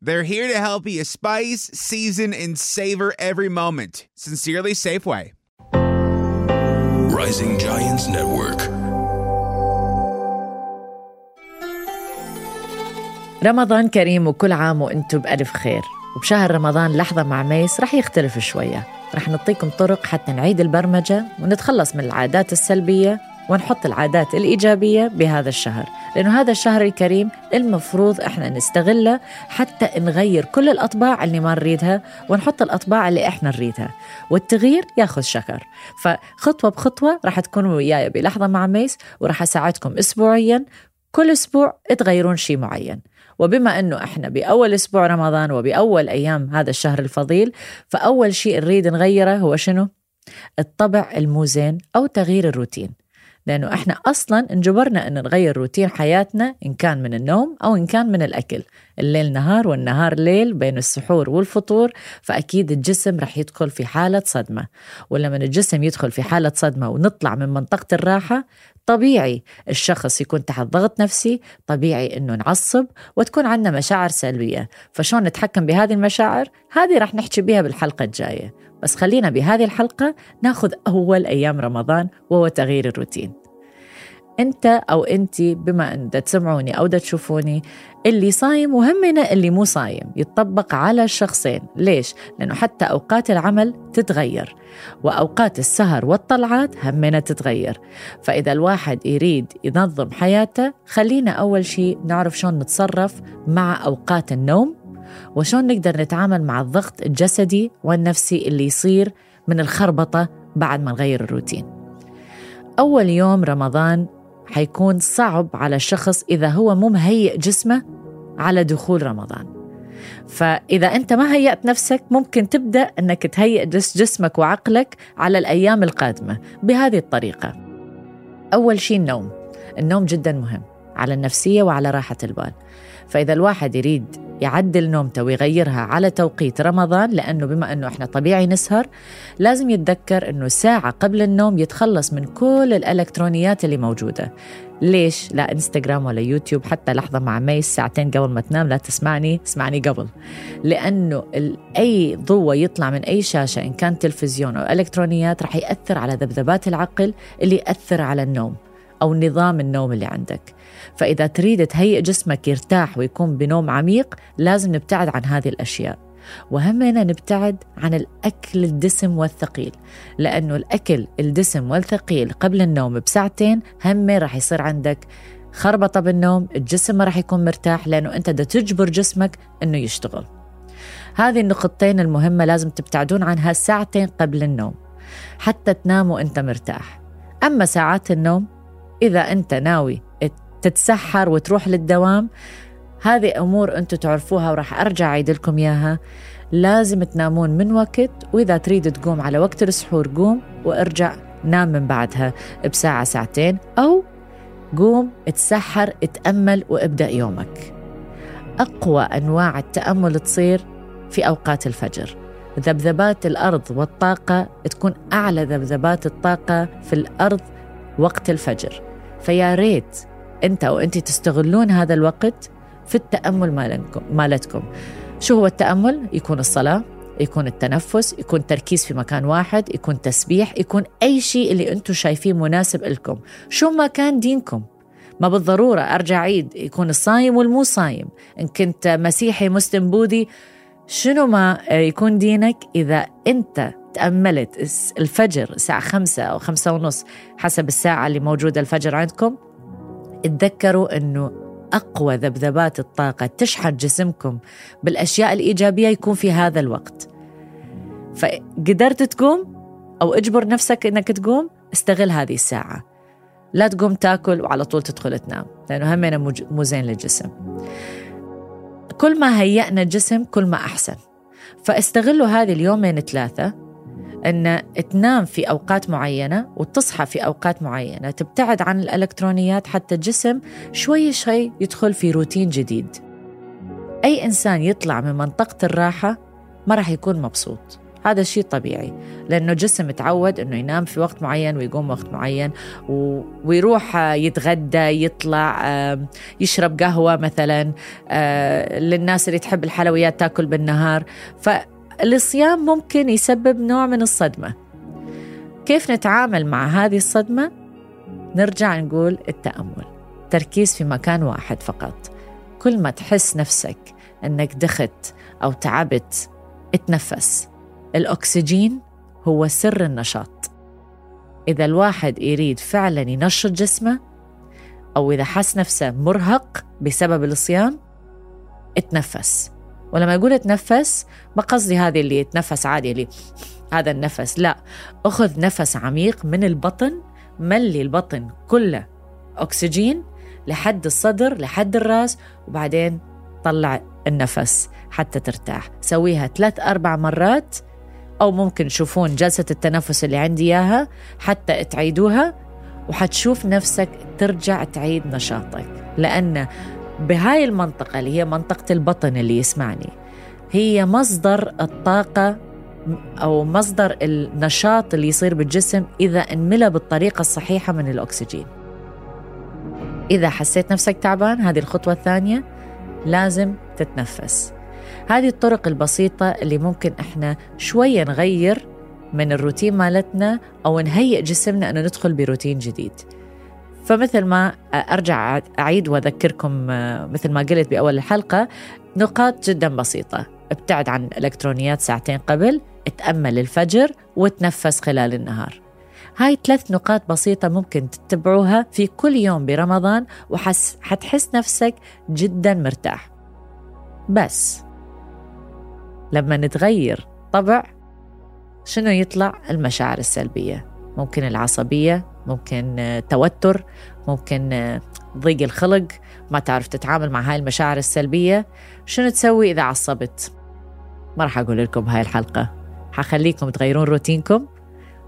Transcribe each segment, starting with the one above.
They're here to help you spice, season, and savor every moment. Sincerely, Safeway. Rising Giants Network. رمضان كريم وكل عام وأنتم بألف خير وبشهر رمضان لحظة مع ميس رح يختلف شوية رح نعطيكم طرق حتى نعيد البرمجة ونتخلص من العادات السلبية ونحط العادات الإيجابية بهذا الشهر لأنه هذا الشهر الكريم المفروض إحنا نستغله حتى نغير كل الأطباع اللي ما نريدها ونحط الأطباع اللي إحنا نريدها. والتغيير ياخذ شكر. فخطوة بخطوة راح تكونوا وياي بلحظة مع ميس وراح أساعدكم أسبوعيا. كل أسبوع تغيرون شيء معين. وبما أنه إحنا بأول أسبوع رمضان وبأول أيام هذا الشهر الفضيل فأول شيء نريد نغيره هو شنو؟ الطبع المو زين أو تغيير الروتين. لأنه إحنا أصلا انجبرنا أن نغير روتين حياتنا إن كان من النوم أو إن كان من الأكل. الليل نهار والنهار ليل بين السحور والفطور فأكيد الجسم رح يدخل في حالة صدمة. ولما الجسم يدخل في حالة صدمة ونطلع من منطقة الراحة طبيعي الشخص يكون تحت ضغط نفسي طبيعي إنه نعصب وتكون عندنا مشاعر سلبية. فشون نتحكم بهذه المشاعر؟ هذه رح نحكي بها بالحلقة الجاية. بس خلينا بهذه الحلقة ناخذ أول أيام رمضان وهو تغيير الروتين. أنت أو أنت بما أن تسمعوني أو تشوفوني اللي صايم وهمنا اللي مو صايم يتطبق على الشخصين. ليش؟ لأنه حتى أوقات العمل تتغير وأوقات السهر والطلعات همنا تتغير. فإذا الواحد يريد ينظم حياته خلينا أول شيء نعرف شلون نتصرف مع أوقات النوم وشون نقدر نتعامل مع الضغط الجسدي والنفسي اللي يصير من الخربطة بعد ما نغير الروتين. أول يوم رمضان حيكون صعب على الشخص إذا هو مو مهيئ جسمه على دخول رمضان. فإذا أنت ما هيأت نفسك ممكن تبدأ أنك تهيئ جسمك وعقلك على الأيام القادمة بهذه الطريقة. أول شيء النوم. النوم جدا مهم على النفسية وعلى راحة البال. فإذا الواحد يريد يعدل نومته ويغيرها على توقيت رمضان لأنه بما أنه إحنا طبيعي نسهر لازم يتذكر أنه ساعة قبل النوم يتخلص من كل الإلكترونيات اللي موجودة. ليش؟ لا إنستغرام ولا يوتيوب حتى لحظة مع ميس ساعتين قبل ما تنام لا تسمعني اسمعني قبل. لأنه أي ضوء يطلع من أي شاشة إن كان تلفزيون أو إلكترونيات رح يأثر على ذبذبات العقل اللي يأثر على النوم. أو نظام النوم اللي عندك. فإذا تريد تهيئ جسمك يرتاح ويكون بنوم عميق لازم نبتعد عن هذه الأشياء. وهمنا نبتعد عن الأكل الدسم والثقيل لأنه الأكل الدسم والثقيل قبل النوم بساعتين هم راح يصير عندك خربطة بالنوم الجسم ما راح يكون مرتاح لأنه أنت دا تجبر جسمك أنه يشتغل. هذه النقطتين المهمة لازم تبتعدون عنها ساعتين قبل النوم حتى تنام وأنت مرتاح. أما ساعات النوم إذا أنت ناوي تتسحر وتروح للدوام هذه أمور أنتم تعرفوها وراح أرجع أعيد لكم إياها. لازم تنامون من وقت وإذا تريد تقوم على وقت السحور قوم وارجع نام من بعدها بساعة ساعتين أو قوم اتسحر اتأمل وابدأ يومك. أقوى أنواع التأمل تصير في أوقات الفجر. ذبذبات الأرض والطاقة تكون أعلى ذبذبات الطاقة في الأرض وقت الفجر. فيا ريت انت أو تستغلون هذا الوقت في التأمل مالتكم. شو هو التأمل؟ يكون الصلاة يكون التنفس يكون تركيز في مكان واحد يكون تسبيح يكون أي شيء اللي أنتم شايفين مناسب لكم. شو ما كان دينكم؟ ما بالضرورة أرجع عيد يكون الصايم والمو صايم. إن كنت مسيحي مسلم بوذي شنو ما يكون دينك إذا أنت تأملت الفجر الساعة خمسة أو خمسة ونص حسب الساعة اللي موجودة الفجر عندكم اتذكروا أنه أقوى ذبذبات الطاقة تشحن جسمكم بالأشياء الإيجابية يكون في هذا الوقت. فقدرت تقوم أو اجبر نفسك أنك تقوم استغل هذه الساعة. لا تقوم تاكل وعلى طول تدخل تنام لأنه همنا مو زين للجسم. كل ما هيأنا الجسم كل ما أحسن. فاستغلوا هذه اليومين ثلاثة أن تنام في أوقات معينة وتصحى في أوقات معينة تبتعد عن الإلكترونيات حتى الجسم شوي شوي يدخل في روتين جديد. أي إنسان يطلع من منطقة الراحة ما راح يكون مبسوط. هذا شيء طبيعي لأنه جسم تعود أنه ينام في وقت معين ويقوم وقت معين ويروح يتغدى يطلع يشرب قهوة مثلا آه، للناس اللي تحب الحلويات تاكل بالنهار. فالصيام ممكن يسبب نوع من الصدمة. كيف نتعامل مع هذه الصدمة؟ نرجع نقول التأمل تركيز في مكان واحد فقط. كل ما تحس نفسك أنك دخت أو تعبت اتنفس. الأكسجين هو سر النشاط. إذا الواحد يريد فعلا ينشط جسمه أو إذا حس نفسه مرهق بسبب الصيام اتنفس. ولما أقول اتنفس ما قصدي هذه اللي يتنفس عادي اللي هذا النفس لا. أخذ نفس عميق من البطن ملي البطن كله أكسجين لحد الصدر لحد الراس وبعدين طلع النفس حتى ترتاح. سويها ثلاث أربع مرات أو ممكن تشوفون جلسة التنفس اللي عندي إياها حتى تعيدوها وحتشوف نفسك ترجع تعيد نشاطك. لأن بهاي المنطقة اللي هي منطقة البطن اللي يسمعني هي مصدر الطاقة أو مصدر النشاط اللي يصير بالجسم إذا انملى بالطريقة الصحيحة من الأكسجين. إذا حسيت نفسك تعبان هذه الخطوة الثانية لازم تتنفس. هذه الطرق البسيطة اللي ممكن إحنا شوية نغير من الروتين مالتنا أو نهيئ جسمنا أنه ندخل بروتين جديد. فمثل ما أرجع أعيد وأذكركم مثل ما قلت بأول الحلقة نقاط جدا بسيطة. ابتعد عن الإلكترونيات ساعتين قبل اتأمل الفجر وتنفس خلال النهار. هاي ثلاث نقاط بسيطة ممكن تتبعوها في كل يوم برمضان وحس حتحس نفسك جدا مرتاح. بس لما نتغير طبع شنو يطلع؟ المشاعر السلبية. ممكن العصبية ممكن توتر ممكن ضيق الخلق ما تعرف تتعامل مع هاي المشاعر السلبية. شنو تسوي إذا عصبت؟ ما راح أقول لكم بهاي الحلقة. حخليكم تغيرون روتينكم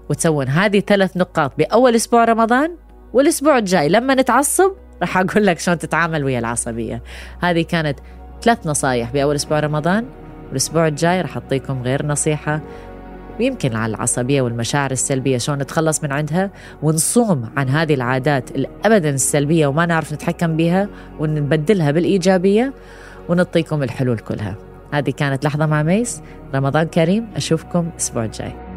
وتسوون هذه ثلاث نقاط بأول أسبوع رمضان والأسبوع الجاي. لما نتعصب راح أقول لك شلون تتعامل ويا العصبية. هذه كانت ثلاث نصايح بأول أسبوع رمضان. والأسبوع الجاي رح أعطيكم غير نصيحة. ويمكن على العصبية والمشاعر السلبية شلون نتخلص من عندها ونصوم عن هذه العادات الأبدا السلبية وما نعرف نتحكم بها ونبدلها بالإيجابية ونعطيكم الحلول كلها. هذه كانت لحظة مع ميس. رمضان كريم أشوفكم الأسبوع الجاي.